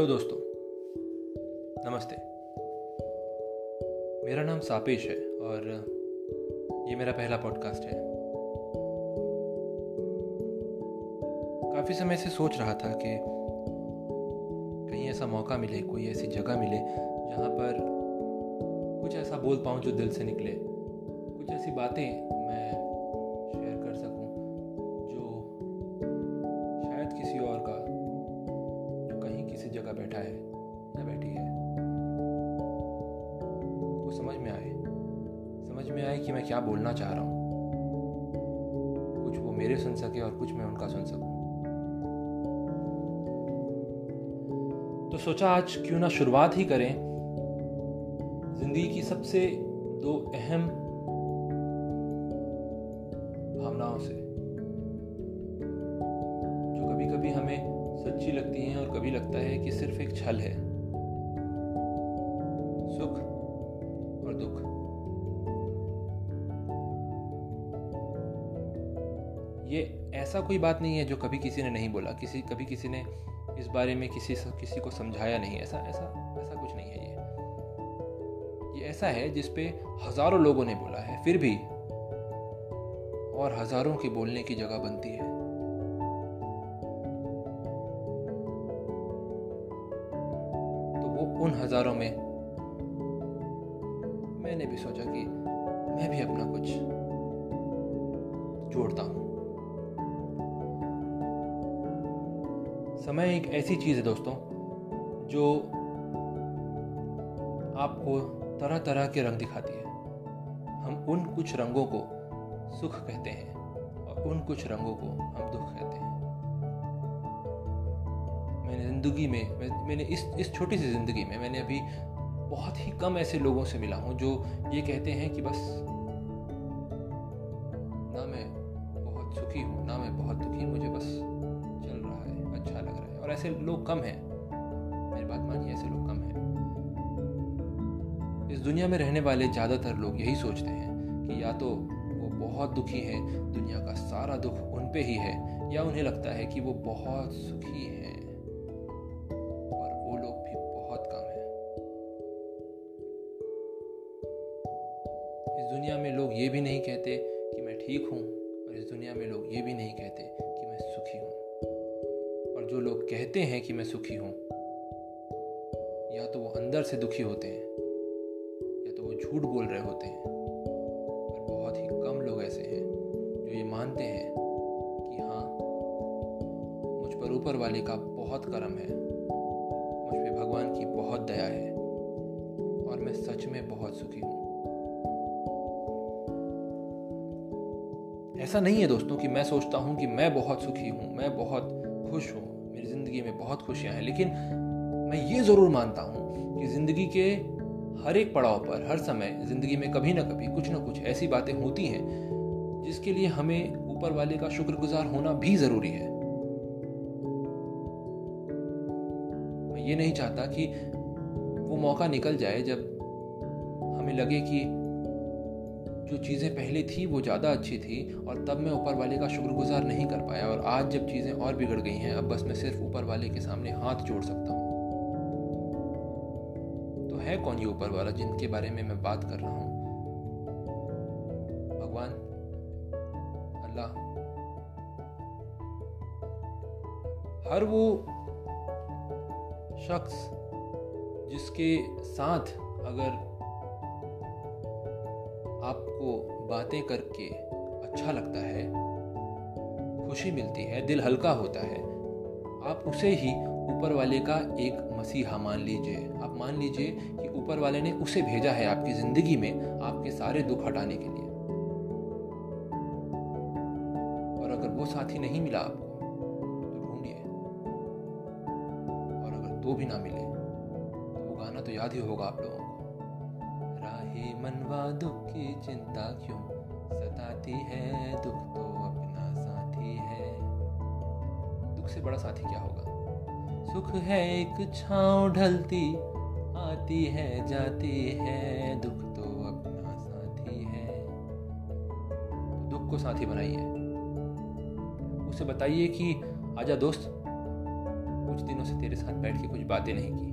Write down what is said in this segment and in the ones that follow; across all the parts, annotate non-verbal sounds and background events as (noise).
Hello दोस्तों, नमस्ते। मेरा नाम सापेश है और ये मेरा पहला पॉडकास्ट है। काफ़ी समय से सोच रहा था कि कहीं ऐसा मौका मिले, कोई ऐसी जगह मिले जहाँ पर कुछ ऐसा बोल पाऊँ जो दिल से निकले, कुछ ऐसी बातें सोचा आज क्यों ना शुरुआत ही करें। ज़िंदगी की सबसे दो अहम भावनाओं से, जो कभी कभी हमें सच्ची लगती हैं और कभी लगता है कि सिर्फ़ एक छल है। ऐसा कोई बात नहीं है जो कभी किसी ने नहीं बोला, किसी, कभी किसी ने इस बारे में किसी किसी को समझाया नहीं। ऐसा ऐसा ऐसा कुछ नहीं है ये। ये ऐसा है जिस पे हज़ारों लोगों ने बोला है, फिर भी और हज़ारों के बोलने की जगह बनती है। तो वो उन हज़ारों में चीज़ है दोस्तों जो आपको तरह तरह के रंग दिखाती है। हम उन कुछ रंगों को सुख कहते हैं और उन कुछ रंगों को हम दुख कहते हैं। मैंने ज़िंदगी में मैं, मैंने इस इस छोटी सी ज़िंदगी में मैंने अभी बहुत ही कम ऐसे लोगों से मिला हूँ जो ये कहते हैं कि बस में रहने वाले ज़्यादातर लोग यही सोचते हैं कि या तो वो बहुत दुखी हैं, दुनिया का सारा दुख उन पे ही है, या उन्हें लगता है कि वो बहुत सुखी हैं। और वो लोग भी बहुत कम हैं। इस दुनिया में लोग ये भी नहीं कहते कि मैं ठीक हूँ, और इस दुनिया में लोग ये भी नहीं कहते कि मैं सुखी हूँ। और जो लोग कहते हैं कि मैं सुखी हूँ, या तो वो अंदर से दुखी होते हैं तो वो झूठ बोल रहे होते हैं। बहुत ही कम लोग ऐसे हैं जो ये मानते हैं कि हाँ मुझ पर ऊपर वाले का बहुत करम है। मुझ पे भगवान की बहुत दया है। और मैं सच में बहुत सुखी हूँ। ऐसा नहीं है दोस्तों कि मैं सोचता हूँ कि मैं बहुत सुखी हूँ, मैं बहुत खुश हूँ, मेरी ज़िंदगी में बहुत खुशियाँ हैं, लेकिन मैं ये ज़रूर मानता हूँ कि ज़िंदगी के हर एक पड़ाव पर, हर समय, ज़िंदगी में कभी ना कभी कुछ ना कुछ ऐसी बातें होती हैं, जिसके लिए हमें ऊपर वाले का शुक्रगुजार होना भी ज़रूरी है। मैं ये नहीं चाहता कि वो मौका निकल जाए जब हमें लगे कि जो चीज़ें पहले थी वो ज़्यादा अच्छी थी और तब मैं ऊपर वाले का शुक्रगुजार नहीं कर पाया और आज जब चीज़ें और बिगड़ गई हैं, अब बस मैं सिर्फ़ ऊपर वाले के सामने हाथ जोड़ सकता हूँ। कौन ये ऊपर वाला जिनके बारे में मैं बात कर रहा हूँ? भगवान, अल्लाह। हर वो शख्स जिसके साथ अगर आपको बातें करके अच्छा लगता है, खुशी मिलती है, दिल हल्का होता है, आप उसे ही ऊपर वाले का एक मसीहा मान लीजिए। आप मान लीजिए कि ऊपर वाले ने उसे भेजा है आपकी ज़िंदगी में, आपके सारे दुख हटाने के लिए। और अगर वो साथी नहीं मिला आपको तो ढूंढिए। और अगर दो भी ना मिले तो वो गाना तो याद ही होगा आप लोगों को। राहे मनवा दुख की चिंता क्यों? सताती है दुख तो अपना साथी है। दुख से बड़ा साथी क्या होगा? सुख है एक छांव ढलती, आती है, जाती है, दुख तो अपना साथी है। दुख को साथी बनाइए। उसे बताइए कि, आजा दोस्त, कुछ दिनों से तेरे साथ बैठ के कुछ बातें नहीं की।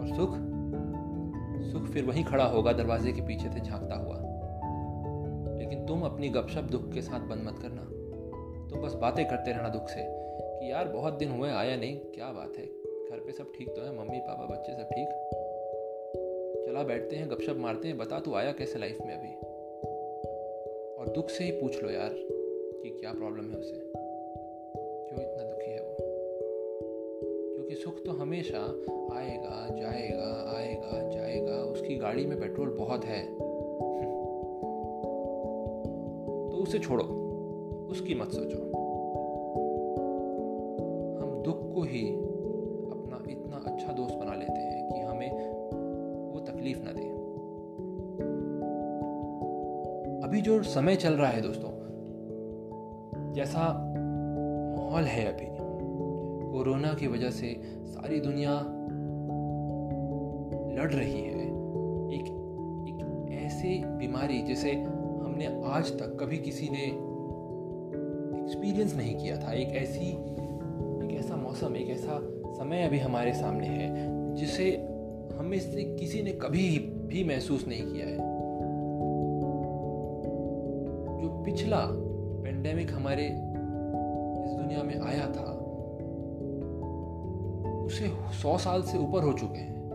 और सुख? सुख फिर वहीं खड़ा होगा, दरवाजे के पीछे से झांकता हुआ। लेकिन तुम अपनी गपशप दुख के साथ बंद मत करना। तुम बस बातें करते रहना दुख से। कि यार बहुत दिन हुए, आया नहीं। क्या बात है? घर पे सब ठीक तो है? मम्मी, पापा, बच्चे सब ठीक? चला बैठते हैं, गपशप मारते हैं, बता तू आया कैसे लाइफ में अभी? और दुख से ही पूछ लो यार कि क्या प्रॉब्लम है उसे। क्यों इतना दुखी है वो? क्योंकि सुख तो हमेशा आएगा, जाएगा आएगा, जाएगा। उसकी गाड़ी में पेट्रोल बहुत है। (laughs) तो उसे छोड़ो। उसकी मत सोचो। हम दुख को ही अभी जो समय चल रहा है दोस्तों, जैसा माहौल है अभी, कोरोना की वजह से सारी दुनिया लड़ रही है। एक एक ऐसी बीमारी जिसे हमने आज तक कभी किसी ने एक्सपीरियंस नहीं किया था। एक ऐसा मौसम एक ऐसा समय अभी हमारे सामने है, जिसे हमें से किसी ने कभी भी महसूस नहीं किया है। जो पिछला पेंडेमिक हमारे इस दुनिया में आया था, उसे सौ साल से ऊपर हो चुके हैं।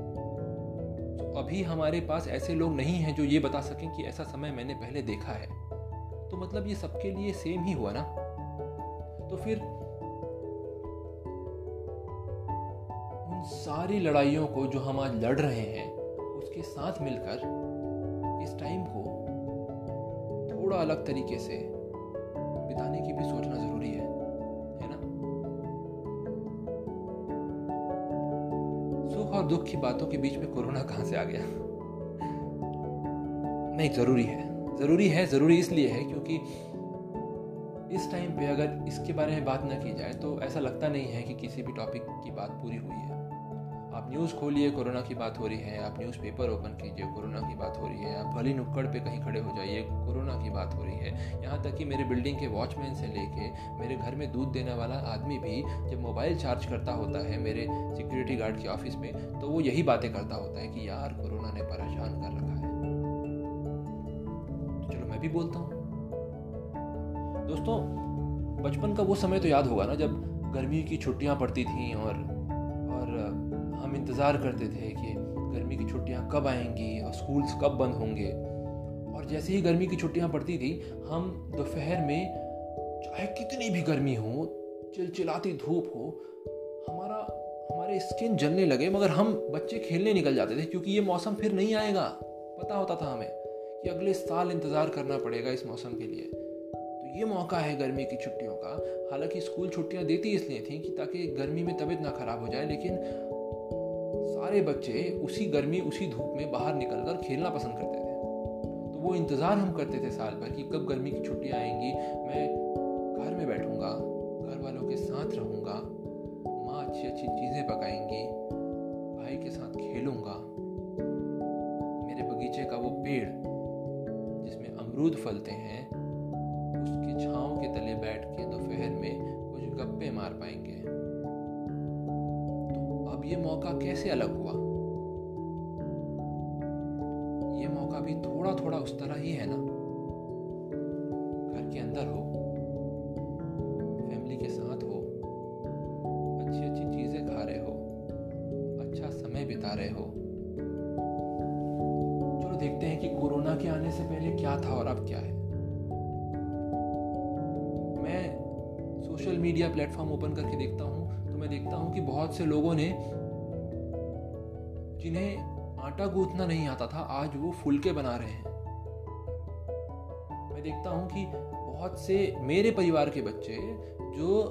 तो अभी हमारे पास ऐसे लोग नहीं हैं जो ये बता सकें कि ऐसा समय मैंने पहले देखा है। तो मतलब ये सबके लिए सेम ही हुआ ना? तो फिर सारी लड़ाइयों को जो हम आज लड़ रहे हैं, उसके साथ मिलकर इस टाइम को थोड़ा अलग तरीके से बिताने की भी सोचना ज़रूरी है है ना? सुख और दुख की बातों के बीच में कोरोना कहाँ से आ गया? नहीं, ज़रूरी है। ज़रूरी है, ज़रूरी इसलिए है क्योंकि इस टाइम पे अगर इसके बारे में बात ना की जाए तो ऐसा लगता नहीं है कि किसी भी टॉपिक की बात पूरी हुई है। आप न्यूज़ खोलिए, कोरोना की बात हो रही है, आप न्यूज़ पेपर ओपन कीजिए, कोरोना की बात हो रही है, आप भली नुक्कड़ पे कहीं खड़े हो जाइए, कोरोना की बात हो रही है। यहाँ तक कि मेरे बिल्डिंग के वॉचमैन से लेके मेरे घर में दूध देने वाला आदमी भी जब मोबाइल चार्ज करता होता है मेरे सिक्योरिटी गार्ड के ऑफ़िस में तो वो यही बातें करता होता है कि यार कोरोना ने परेशान कर रखा है। तो चलो मैं भी बोलता हूँ। दोस्तों, बचपन का वो समय तो याद होगा ना जब गर्मी की छुट्टियाँ पड़ती थी और इंतज़ार करते थे कि गर्मी की छुट्टियाँ कब आएँगी और स्कूल्स कब बंद होंगे। और जैसे ही गर्मी की छुट्टियाँ पड़ती थी, हम दोपहर में चाहे कितनी भी गर्मी हो, चिलचिलाती धूप हो, हमारा, हमारे स्किन जलने लगे, मगर हम बच्चे खेलने निकल जाते थे, क्योंकि ये मौसम फिर नहीं आएगा। पता होता था हमें कि अगले साल इंतज़ार करना पड़ेगा इस मौसम के लिए। तो ये मौका है गर्मी की छुट्टियों का। हालाँकि स्कूल छुट्टियाँ देती इसलिए थी कि ताकि गर्मी में तबीयत ना खराब हो जाए, लेकिन सारे बच्चे उसी गर्मी, उसी धूप में बाहर निकलकर खेलना पसंद करते थे। तो वो इंतज़ार हम करते थे साल भर कि कब गर्मी की छुट्टियाँ आएँगी। मैं घर में बैठूँगा, घर वालों के साथ रहूँगा, माँ अच्छी अच्छी चीज़ें पकाएँगी, भाई के साथ खेलूँगा। मेरे बगीचे का वो पेड़, जिसमें अमरूद फलते हैं, उसकी छाँव के तले बैठ के दोपहर में कुछ गप्पे मार पाएँगे। ये मौका कैसे अलग हुआ? ये मौका भी थोड़ा थोड़ा उस तरह ही है ना? घर के अंदर हो, फैमिली के साथ हो अच्छी अच्छी चीज़ें खा रहे हो अच्छा समय बिता रहे हो। चलो देखते हैं कि कोरोना के आने से पहले क्या था और अब क्या है। मैं सोशल मीडिया प्लेटफॉर्म ओपन करके देखता हूँ मैं देखता हूँ कि बहुत से लोगों ने जिन्हें आटा गूंथना नहीं आता था, आज वो फुलके बना रहे हैं। मैं देखता हूँ कि बहुत से मेरे परिवार के बच्चे जो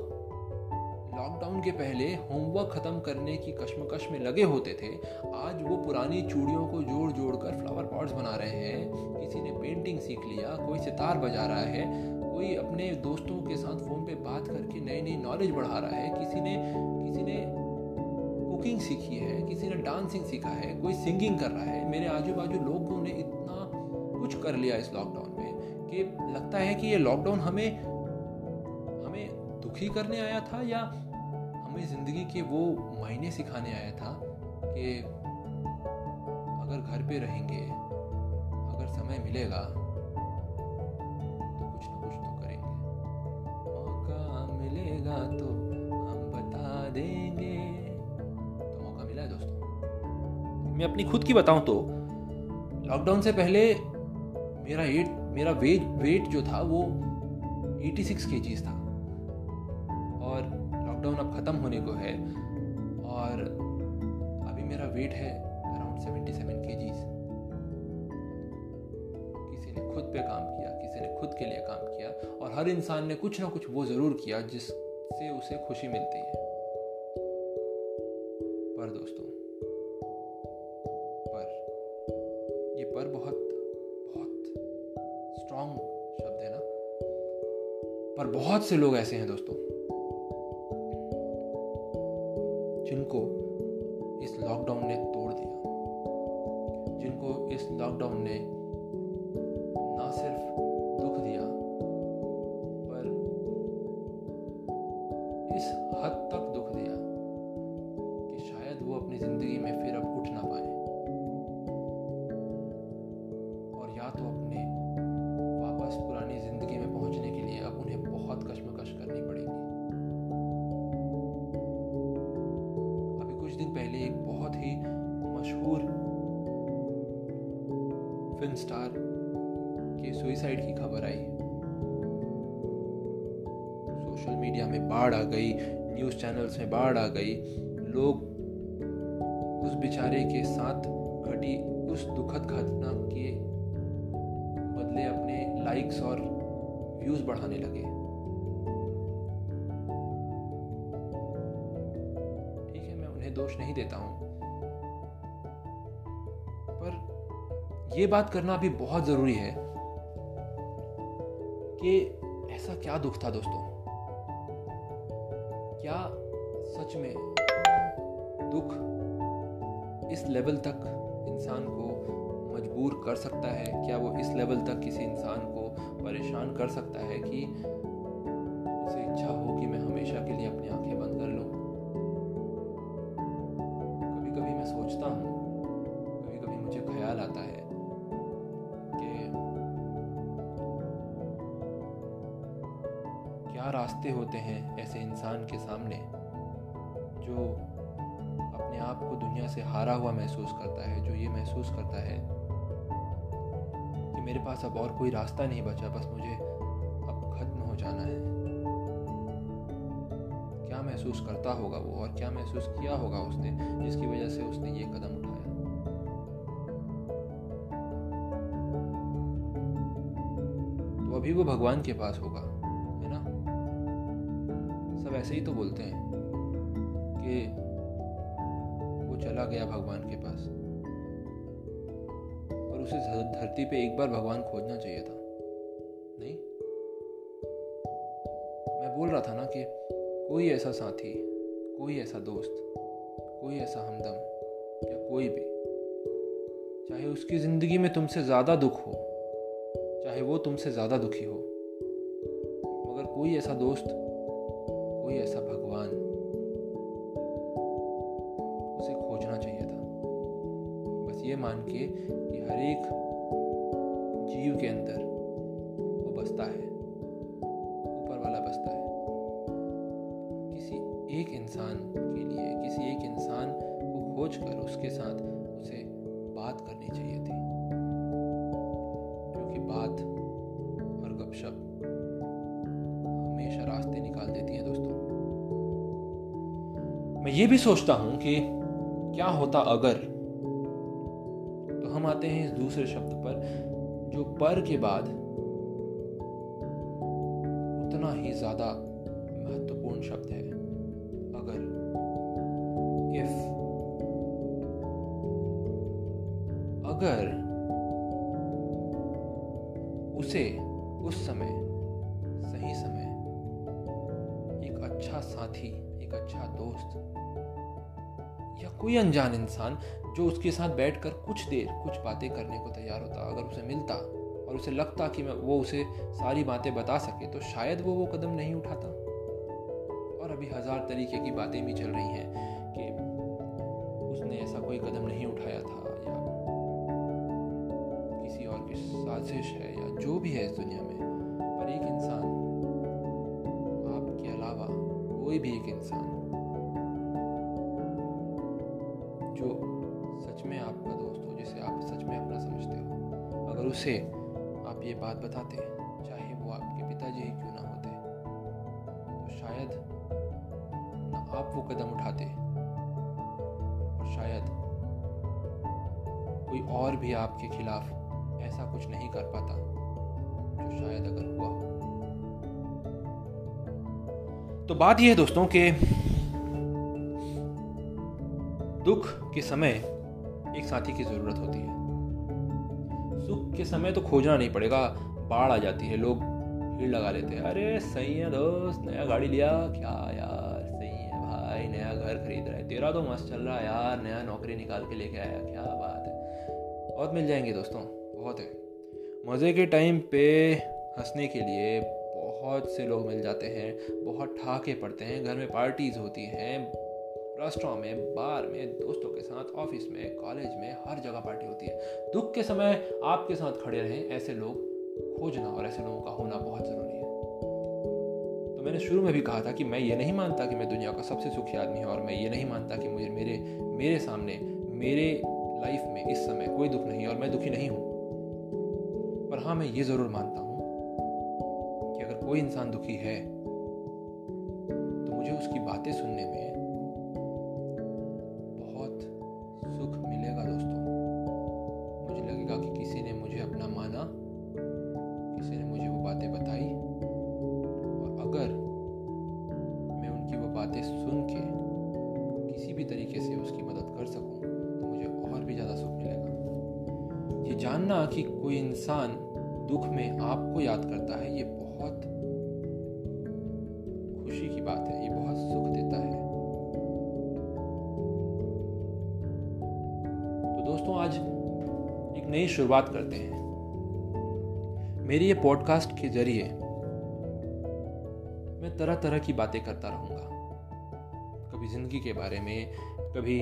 लॉकडाउन के पहले होमवर्क ख़त्म करने की कश्मकश में लगे होते थे, आज वो पुरानी चूड़ियों को जोड़ जोड़ कर फ्लावर पॉट्स बना रहे हैं। किसी ने पेंटिंग सीख लिया, कोई सितार बजा रहा है। कोई अपने दोस्तों के साथ फ़ोन पे बात करके नई नई नॉलेज बढ़ा रहा है, किसी ने किसी ने कुकिंग सीखी है, किसी ने डांसिंग सीखा है, कोई सिंगिंग कर रहा है, मेरे आजू बाजू लोगों ने इतना कुछ कर लिया इस लॉकडाउन में कि लगता है कि ये लॉकडाउन हमें हमें दुखी करने आया था या हमें ज़िंदगी के वो मायने सिखाने आया था कि अगर घर पे रहेंगे, अगर समय मिलेगा मैं अपनी खुद की बताऊँ तो लॉकडाउन से पहले मेरा एट मेरा वेट वेट जो था वो 86 के था। और लॉकडाउन अब ख़त्म होने को है और अभी मेरा वेट है अराउंड 77 के किसी ने खुद पे काम किया, किसी ने खुद के लिए काम किया और हर इंसान ने कुछ ना कुछ वो ज़रूर किया जिससे उसे खुशी मिलती है। पर बहुत से लोग ऐसे हैं दोस्तों, जिनको इस लॉकडाउन ने तोड़ दिया। जिनको इस लॉकडाउन ने दोष नहीं देता हूँ। पर यह बात करना भी बहुत ज़रूरी है कि ऐसा क्या दुख था दोस्तों? क्या सच में दुख इस लेवल तक इंसान को मजबूर कर सकता है? क्या वो इस लेवल तक किसी इंसान को परेशान कर सकता है कि से हारा हुआ महसूस करता है, जो ये महसूस करता है कि मेरे पास अब और कोई रास्ता नहीं बचा, बस मुझे अब खत्म हो जाना है। क्या महसूस करता होगा वो और क्या महसूस किया होगा उसने, जिसकी वजह से उसने ये कदम उठाया? तो अभी वो भगवान के पास होगा, है ना? सब ऐसे ही तो बोलते हैं कि चला गया भगवान के पास। और उसे धरती पे एक बार भगवान खोजना चाहिए था। नहीं? मैं बोल रहा था ना कि कोई ऐसा साथी, कोई ऐसा दोस्त, कोई ऐसा हमदम, या कोई भी, चाहे उसकी ज़िंदगी में तुमसे ज़्यादा दुख हो, चाहे वो तुमसे ज़्यादा दुखी हो, मगर कोई ऐसा दोस्त एक इंसान के लिए, किसी एक इंसान को खोज कर उसके साथ उसे बात करनी चाहिए थी। क्योंकि बात और गपशप हमेशा रास्ते निकाल देती है दोस्तों। मैं ये भी सोचता हूँ कि क्या होता अगर तो हम आते हैं इस दूसरे शब्द पर, जो पर के बाद उतना ही ज़्यादा महत्वपूर्ण शब्द है। If, अगर उसे उस समय, सही समय, एक अच्छा साथी, एक अच्छा दोस्त, या कोई अनजान इंसान जो उसके साथ बैठकर कुछ देर, कुछ बातें करने को तैयार होता, अगर उसे मिलता और उसे लगता कि मैं, वो उसे सारी बातें बता सके तो शायद वो वो कदम नहीं उठाता। और अभी हज़ार तरीके की बातें भी चल रही हैं। कि उसने ऐसा कोई कदम नहीं उठाया था या किसी और की साजिश है या जो भी है इस दुनिया में, पर एक इंसान आपके अलावा कोई भी एक इंसान जो सच में आपका दोस्त हो, जिसे आप सच में अपना समझते हो, अगर उसे आप ये बात बताते, चाहे वो आपके पिताजी ही क्यों ना होते तो शायद ना आप वो कदम उठाते। कोई और भी आपके खिलाफ ऐसा कुछ नहीं कर पाता, जो शायद अगर हुआ हो। तो बात यह है दोस्तों के दुख के समय एक साथी की ज़रूरत होती है। सुख के समय तो खोजना नहीं पड़ेगा, बाढ़ आ जाती है, लोग भीड़ लगा लेते हैं। अरे सही है दोस्त, नया गाड़ी लिया, क्या यार, सही है भाई, नया घर खरीद रहा है, तेरा तो मस्त चल रहा है यार, नया नौकरी निकाल के लेके आया, क्या बात है। बहुत मिल जाएँगे दोस्तों, बहुत है। मज़े के टाइम पे हंसने के लिए बहुत से लोग मिल जाते हैं, बहुत ठाके पड़ते हैं, घर में पार्टीज़ होती हैं रेस्टोरेंट में बार में, दोस्तों के साथ ऑफ़िस में कॉलेज में, हर जगह पार्टी होती है। दुख के समय आपके साथ खड़े रहें, ऐसे लोग खोजना और ऐसे लोगों का होना बहुत ज़रूरी है। तो मैंने शुरू में भी कहा था कि मैं ये नहीं मानता कि मैं दुनिया का सबसे सुखी आदमी हूँ और मैं ये नहीं मानता कि मुझे मेरे मेरे सामने, मेरे लाइफ में, इस समय कोई दुख नहीं और मैं दुखी नहीं हूँ। पर हाँ मैं ये ज़रूर मानता हूँ कि अगर कोई इंसान दुखी है तो मुझे उसकी बातें सुनने में बहुत सुख मिलेगा दोस्तों। मुझे लगेगा कि किसी ने मुझे अपना माना, किसी ने मुझे वो बातें बताई। और अगर मैं उनकी वो बातें सुन के किसी भी तरीके से उसकी मदद कर सकूँ जानना कि कोई इंसान दुख में आपको याद करता है, ये बहुत खुशी की बात है, ये बहुत सुख देता है। तो दोस्तों, आज एक नई शुरुआत करते हैं। मेरी ये पॉडकास्ट के ज़रिए मैं तरह तरह की बातें करता रहूँगा। कभी ज़िंदगी के बारे में, कभी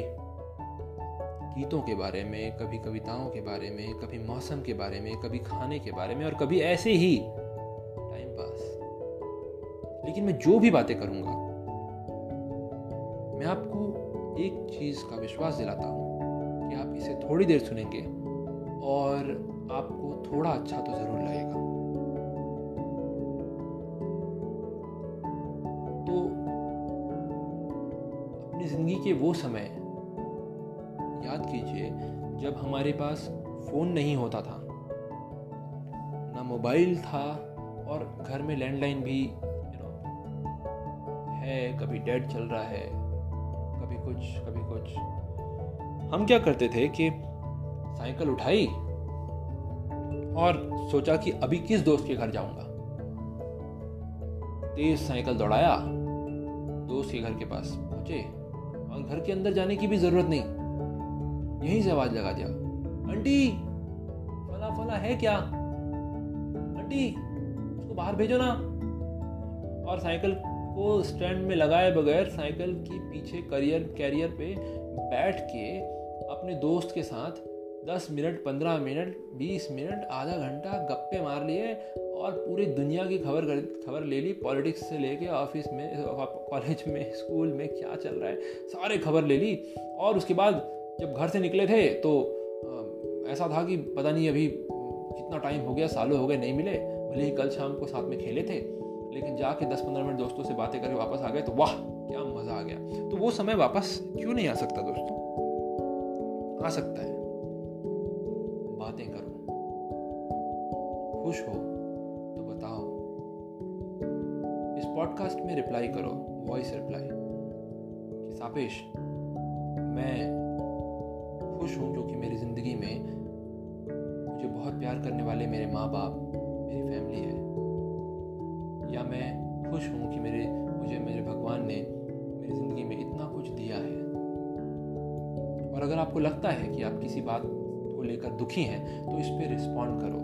गीतों के बारे में, कभी कविताओं के बारे में, कभी मौसम के बारे में, कभी खाने के बारे में और कभी ऐसे ही टाइम पास लेकिन मैं जो भी बातें करूँगा, मैं आपको एक चीज़ का विश्वास दिलाता हूँ कि आप इसे थोड़ी देर सुनेंगे और आपको थोड़ा अच्छा तो ज़रूर लगेगा। तो अपनी ज़िंदगी के वो समय याद कीजिए, जब हमारे पास फ़ोन नहीं होता था, ना मोबाइल था और घर में लैंडलाइन भी यू नो है, कभी डेड चल रहा है, कभी कुछ कभी कुछ। हम क्या करते थे कि साइकिल उठाई और सोचा कि अभी किस दोस्त के घर जाऊँगा। तेज साइकिल दौड़ाया, दोस्त के घर के पास पहुँचे और घर के अंदर जाने की भी ज़रूरत नहीं। यहीं से आवाज़ लगा दिया। आंटी फला फला है क्या? आंटी, उसको बाहर भेजो ना। और साइकिल को स्टैंड में लगाए बगैर साइकिल की पीछे करियर, कैरियर पे बैठ के अपने दोस्त के साथ 10 मिनट 15 मिनट 20 मिनट, आधा घंटा गप्पे मार लिए और पूरी दुनिया की खबर खबर ले ली पॉलिटिक्स से लेके ऑफ़िस में, कॉलेज में, स्कूल में क्या चल रहा है, सारे खबर ले ली। और उसके बाद जब घर से निकले थे तो ऐसा था कि पता नहीं अभी कितना टाइम हो गया, सालों हो गए नहीं मिले। भले ही कल शाम को साथ में खेले थे, लेकिन जाके 10-15 मिनट दोस्तों से बातें करके वापस आ गए तो वाह, क्या मज़ा आ गया। तो वो समय वापस क्यों नहीं आ सकता दोस्तों? आ सकता है। बातें करो। खुश हो तो बताओ। इस पॉडकास्ट में रिप्लाई करो वॉइस रिप्लाई कि सापेश मैं खुश हूँ क्योंकि मेरी ज़िंदगी में मुझे बहुत प्यार करने वाले मेरे माँ बाप मेरी फैमिली है। या मैं खुश हूँ कि मेरे, मुझे, मेरे भगवान ने मेरी ज़िंदगी में इतना कुछ दिया है। और अगर आपको लगता है कि आप किसी बात को लेकर दुखी हैं तो इस पर रिस्पॉन्ड करो।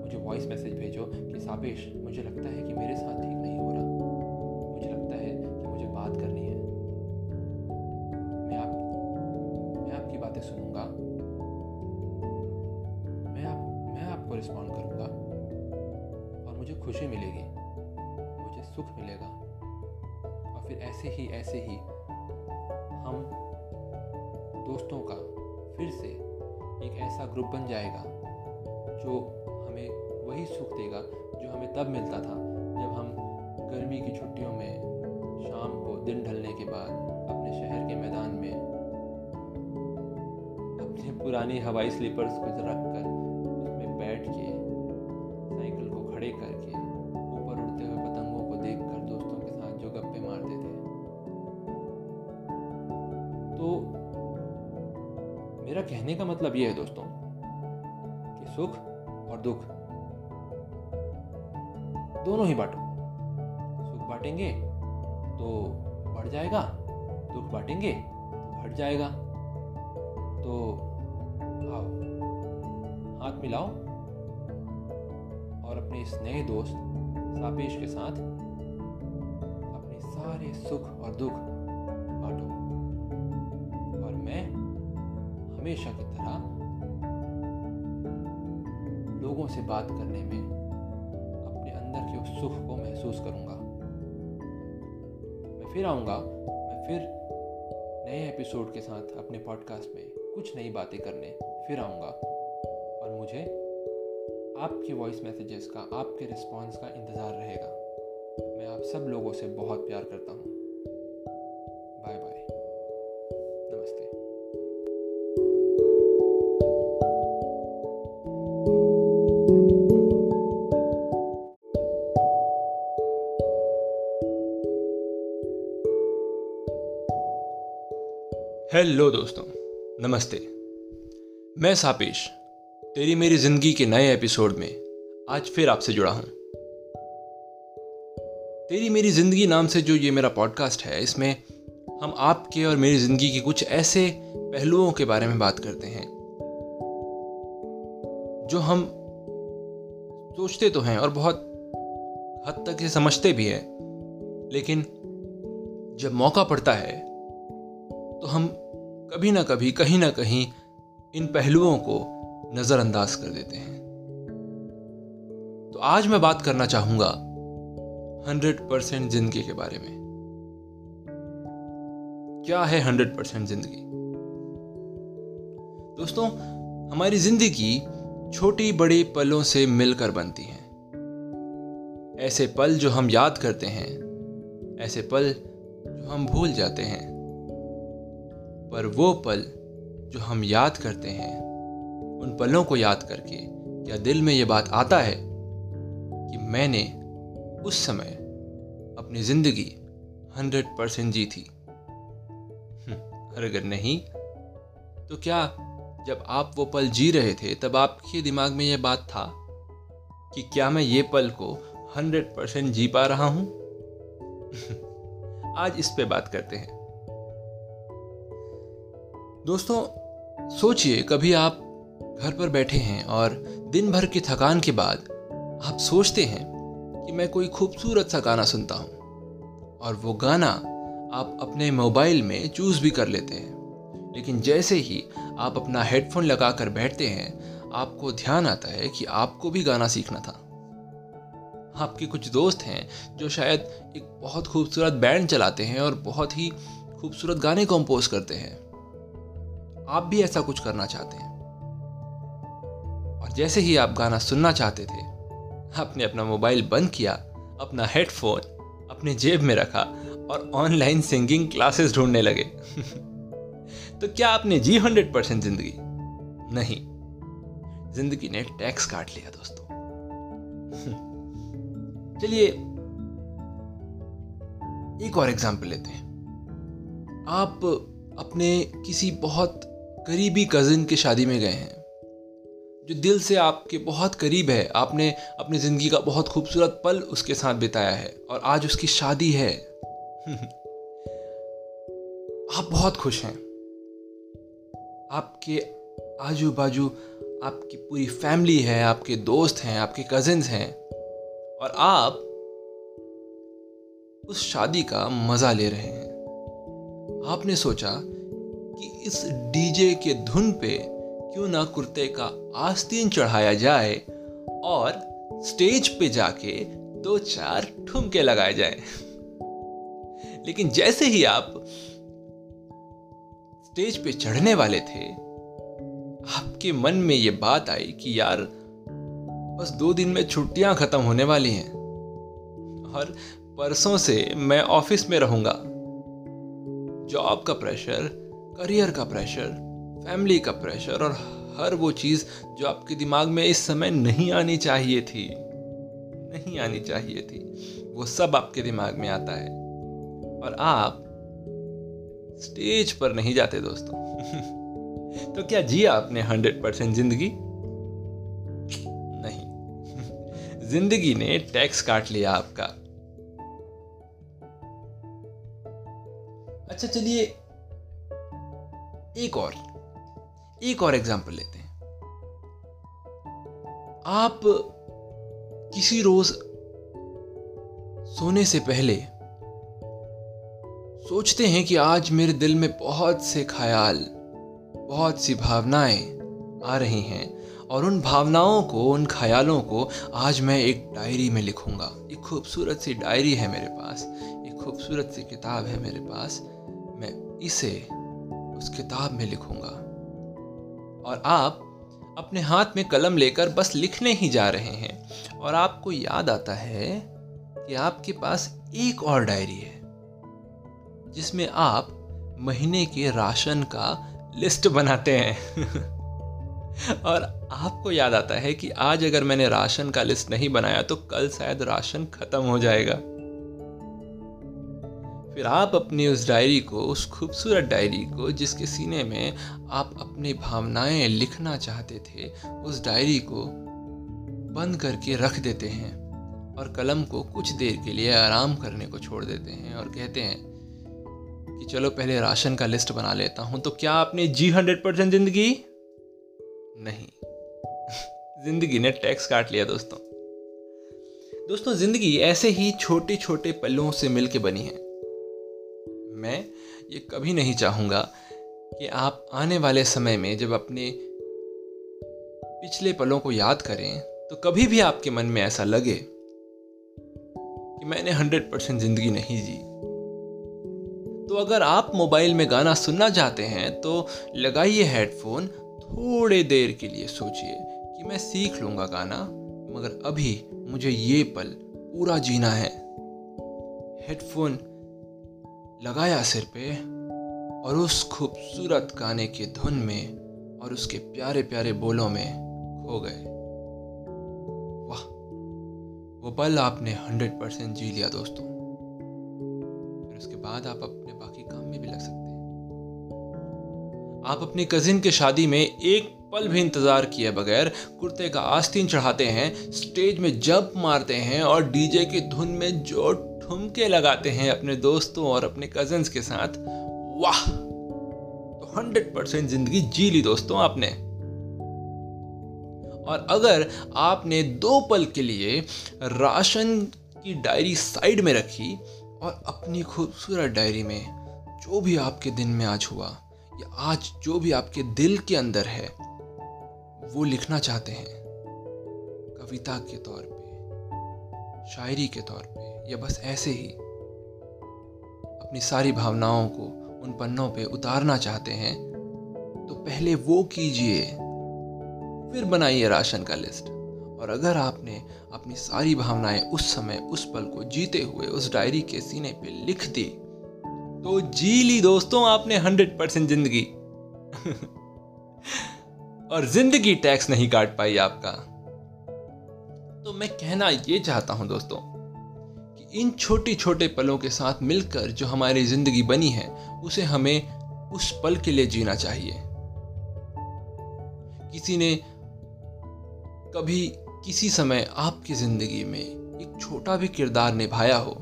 मुझे वॉइस मैसेज भेजो कि सापेश मुझे लगता है कि मेरे साथ ठीक नहीं हो रहा। आपको रिस्पॉन्ड करूँगा। और मुझे खुशी मिलेगी, मुझे सुख मिलेगा। और फिर ऐसे ही ऐसे ही हम दोस्तों का फिर से एक ऐसा ग्रुप बन जाएगा, जो हमें वही सुख देगा जो हमें तब मिलता था जब हम गर्मी की छुट्टियों में शाम को दिन ढलने के बाद अपने शहर के मैदान में अपने पुरानी हवाई स्लीपर्स को रख कर ये है दोस्तों। कि सुख और दुख। दोनों ही बांटो। सुख बांटेंगे तो बढ़ जाएगा, दुख बांटेंगे तो घट जाएगा। तो आओ, हाथ मिलाओ और अपने इस नए दोस्त सापेश के साथ अपने सारे सुख और दुख हमेशा की तरह लोगों से बात करने में अपने अंदर के उस सुख को महसूस करूँगा। मैं फिर आऊँगा, मैं फिर नए एपिसोड के साथ अपने पॉडकास्ट में कुछ नई बातें करने फिर आऊँगा। और मुझे आपके वॉइस मैसेजेस का, आपके रिस्पॉन्स का इंतज़ार रहेगा। मैं आप सब लोगों से बहुत प्यार करता हूँ। हेलो दोस्तों, नमस्ते। मैं सापेश, तेरी मेरी ज़िंदगी के नए एपिसोड में आज फिर आपसे जुड़ा हूँ। तेरी मेरी ज़िंदगी नाम से जो ये मेरा पॉडकास्ट है, इसमें हम आपके और मेरी ज़िंदगी के कुछ ऐसे पहलुओं के बारे में बात करते हैं, जो हम सोचते तो हैं और बहुत हद तक से समझते भी हैं, लेकिन जब मौका पड़ता है तो हम कभी ना कभी, कहीं ना कहीं इन पहलुओं को नज़रअंदाज कर देते हैं। तो आज मैं बात करना चाहूँगा हंड्रेड परसेंट ज़िंदगी के बारे में। क्या है हंड्रेड परसेंट ज़िंदगी? दोस्तों, हमारी ज़िंदगी छोटी बड़ी पलों से मिलकर बनती है। ऐसे पल जो हम याद करते हैं, ऐसे पल जो हम भूल जाते हैं पर वो पल जो हम याद करते हैं, उन पलों को याद करके क्या दिल में ये बात आता है कि मैंने उस समय अपनी ज़िंदगी हंड्रेड परसेंट जी थी? और अगर नहीं तो क्या जब आप वो पल जी रहे थे, तब आपके दिमाग में ये बात था कि क्या मैं ये पल को हंड्रेड परसेंट जी पा रहा हूँ? (laughs) आज इस पे बात करते हैं। दोस्तों, सोचिए, कभी आप घर पर बैठे हैं और दिन भर की थकान के बाद आप सोचते हैं कि मैं कोई खूबसूरत सा गाना सुनता हूँ और वो गाना आप अपने मोबाइल में चूज़ भी कर लेते हैं। लेकिन जैसे ही आप अपना हेडफोन लगा कर बैठते हैं, आपको ध्यान आता है कि आपको भी गाना सीखना था। आपके कुछ दोस्त हैं जो शायद एक बहुत खूबसूरत बैंड चलाते हैं और बहुत ही खूबसूरत गाने कंपोज करते हैं। आप भी ऐसा कुछ करना चाहते हैं। और जैसे ही आप गाना सुनना चाहते थे, आपने अपना मोबाइल बंद किया, अपना हेडफोन अपने जेब में रखा और ऑनलाइन सिंगिंग क्लासेस ढूँढने लगे। (laughs) तो क्या आपने जी हंड्रेड परसेंट ज़िंदगी? नहीं। ज़िंदगी ने टैक्स काट लिया दोस्तों। (laughs) चलिए, एक और एग्ज़ाम्पल लेते हैं। आप अपने किसी बहुत करीबी कजिन की शादी में गए हैं। जो दिल से आपके बहुत करीब है, आपने अपनी ज़िंदगी का बहुत खूबसूरत पल उसके साथ बिताया है और आज उसकी शादी है। (laughs) आप बहुत खुश हैं। आपके आजू बाजू आपकी पूरी फैमिली है, आपके दोस्त हैं, आपके कजिन्स हैं और आप उस शादी का मज़ा ले रहे हैं। आपने सोचा कि इस डीजे के धुन पे क्यों ना कुर्ते का आस्तीन चढ़ाया जाए और स्टेज पे जाके दो चार ठुमके लगाए जाए। लेकिन जैसे ही आप स्टेज पे चढ़ने वाले थे, आपके मन में ये बात आई कि यार, बस दो दिन में छुट्टियाँ खत्म होने वाली हैं और परसों से मैं ऑफ़िस में रहूँगा। जॉब का प्रेशर करियर का प्रेशर फैमिली का प्रेशर और हर वो चीज़ जो आपके दिमाग में इस समय नहीं आनी चाहिए थी, नहीं आनी चाहिए थी, वो सब आपके दिमाग में आता है। और आप स्टेज पर नहीं जाते दोस्तों। (laughs) तो क्या जिया आपने हंड्रेड परसेंट ज़िंदगी? नहीं। (laughs) ज़िंदगी ने टैक्स काट लिया आपका। अच्छा चलिए एक और एक और एग्ज़ाम्पल लेते हैं। आप किसी रोज सोने से पहले सोचते हैं कि आज मेरे दिल में बहुत से ख्याल, बहुत सी भावनाएँ आ रही हैं और उन भावनाओं को, उन ख्यालों को आज मैं एक डायरी में लिखूँगा। एक खूबसूरत सी डायरी है मेरे पास, एक खूबसूरत सी किताब है मेरे पास। मैं इसे उस किताब में लिखूँगा। और आप अपने हाथ में कलम लेकर बस लिखने ही जा रहे हैं। और आपको याद आता है कि आपके पास एक और डायरी है, जिसमें आप महीने के राशन का लिस्ट बनाते हैं। (laughs) और आपको याद आता है कि आज अगर मैंने राशन का लिस्ट नहीं बनाया तो कल शायद राशन खत्म हो जाएगा। फिर आप अपनी उस डायरी को, उस खूबसूरत डायरी को, जिसके सीने में आप अपनी भावनाएँ लिखना चाहते थे, उस डायरी को बंद करके रख देते हैं और कलम को कुछ देर के लिए आराम करने को छोड़ देते हैं और कहते हैं कि चलो पहले राशन का लिस्ट बना लेता हूँ। तो क्या आपने जी हंड्रेड परसेंट ज़िंदगी? नहीं। (laughs) ज़िंदगी ने टैक्स काट लिया दोस्तों। दोस्तों, ज़िंदगी ऐसे ही छोटे छोटे पलों से मिलके बनी है। मैं ये कभी नहीं चाहूँगा कि आप आने वाले समय में जब अपने पिछले पलों को याद करें तो कभी भी आपके मन में ऐसा लगे कि मैंने हंड्रेड परसेंट ज़िंदगी नहीं जी। तो अगर आप मोबाइल में गाना सुनना चाहते हैं तो लगाइए हेडफोन, थोड़े देर के लिए सोचिए कि मैं सीख लूँगा गाना, मगर अभी मुझे ये पल पूरा जीना है। हेडफोन लगाया सिर पे और उस खूबसूरत गाने के धुन में और उसके प्यारे प्यारे बोलों में खो गए। वाह, वो पल आपने हंड्रेड परसेंट जी लिया दोस्तों। फिर उसके बाद आप अपने बाकी काम में भी लग सकते हैं। आप अपने कजिन के शादी में एक पल भी इंतज़ार किए बगैर कुर्ते का आस्तीन चढ़ाते हैं स्टेज में जंप मारते हैं और डीजे की धुन में जो ठुमके लगाते हैं अपने दोस्तों और अपने कजिन्स के साथ। वाह! तो हंड्रेड परसेंट ज़िंदगी जी ली दोस्तों आपने। और अगर आपने दो पल के लिए राशन की डायरी साइड में रखी और अपनी खूबसूरत डायरी में जो भी आपके दिन में आज हुआ या आज जो भी आपके दिल के अंदर है, वो लिखना चाहते हैं। कविता के तौर पे, शायरी के तौर पे। या बस ऐसे ही अपनी सारी भावनाओं को उन पन्नों पे उतारना चाहते हैं तो पहले वो कीजिए। फिर बनाइए राशन का लिस्ट। और अगर आपने अपनी सारी भावनाएँ उस समय उस पल को जीते हुए उस डायरी के सीने पे लिख दी तो जी ली दोस्तों आपने हंड्रेड परसेंट ज़िंदगी। (laughs) और ज़िंदगी टैक्स नहीं काट पाई आपका। तो मैं कहना ये चाहता हूँ दोस्तों इन छोटे छोटे पलों के साथ मिलकर जो हमारी ज़िंदगी बनी है, उसे हमें उस पल के लिए जीना चाहिए। किसी ने कभी किसी समय आपकी ज़िंदगी में एक छोटा भी किरदार निभाया हो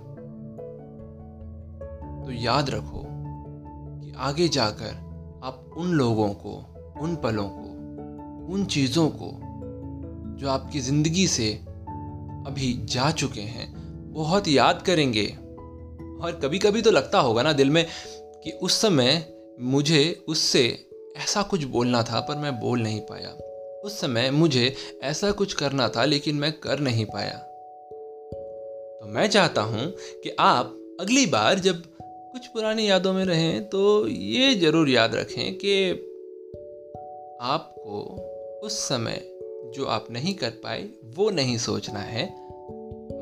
तो याद रखो कि आगे जाकर आप उन लोगों को, उन पलों को, उन चीज़ों को जो आपकी ज़िंदगी से अभी जा चुके हैं बहुत याद करेंगे। और कभी कभी तो लगता होगा ना दिल में कि उस समय मुझे उससे ऐसा कुछ बोलना था, पर मैं बोल नहीं पाया। उस समय मुझे ऐसा कुछ करना था, लेकिन मैं कर नहीं पाया। तो मैं चाहता हूँ कि आप अगली बार जब कुछ पुरानी यादों में रहें तो ये ज़रूर याद रखें कि आपको उस समय जो आप नहीं कर पाए, वो नहीं सोचना है।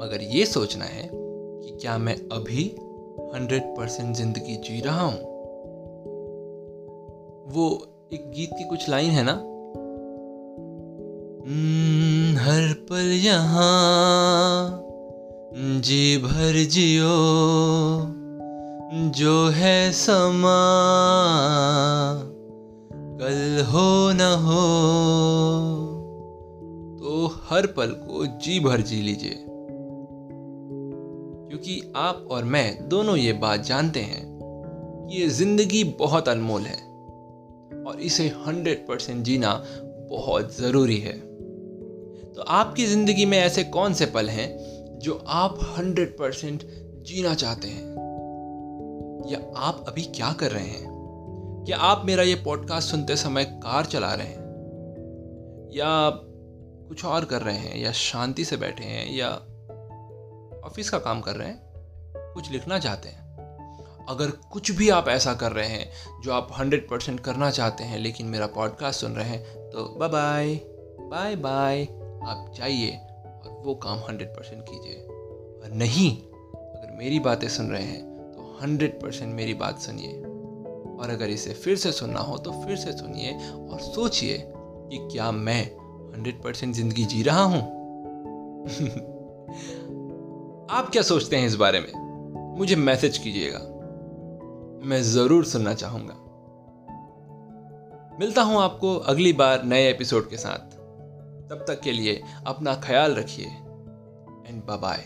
मगर ये सोचना है कि क्या मैं अभी हंड्रेड परसेंट ज़िंदगी जी रहा हूँ? वो एक गीत की कुछ लाइन है ना? हम्म, हर पल यहाँ जी भर जियो जो है समा। कल हो न हो तो हर पल को जी भर जी लीजिए। क्योंकि आप और मैं दोनों ये बात जानते हैं कि ये ज़िंदगी बहुत अनमोल है और इसे हंड्रेड परसेंट जीना बहुत ज़रूरी है। तो आपकी ज़िंदगी में ऐसे कौन से पल हैं जो आप हंड्रेड परसेंट जीना चाहते हैं? या आप अभी क्या कर रहे हैं? क्या आप मेरा ये पॉडकास्ट सुनते समय कार चला रहे हैं? या कुछ और कर रहे हैं? या शांति से बैठे हैं? या ऑफ़िस का काम कर रहे हैं, कुछ लिखना चाहते हैं। अगर कुछ भी आप ऐसा कर रहे हैं जो आप हंड्रेड परसेंट करना चाहते हैं, लेकिन मेरा पॉडकास्ट सुन रहे हैं तो बाय बाय बाय बाय आप जाइए और वो काम हंड्रेड परसेंट कीजिए। और नहीं, अगर मेरी बातें सुन रहे हैं तो हंड्रेड परसेंट मेरी बात सुनिए। और अगर इसे फिर से सुनना हो तो फिर से सुनिए और सोचिए कि क्या मैं हंड्रेड परसेंट ज़िंदगी जी रहा हूँ। (laughs) आप क्या सोचते हैं इस बारे में? मुझे मैसेज कीजिएगा। मैं ज़रूर सुनना चाहूँगा। मिलता हूँ आपको अगली बार नए एपिसोड के साथ। तब तक के लिए अपना ख्याल रखिए। And bye bye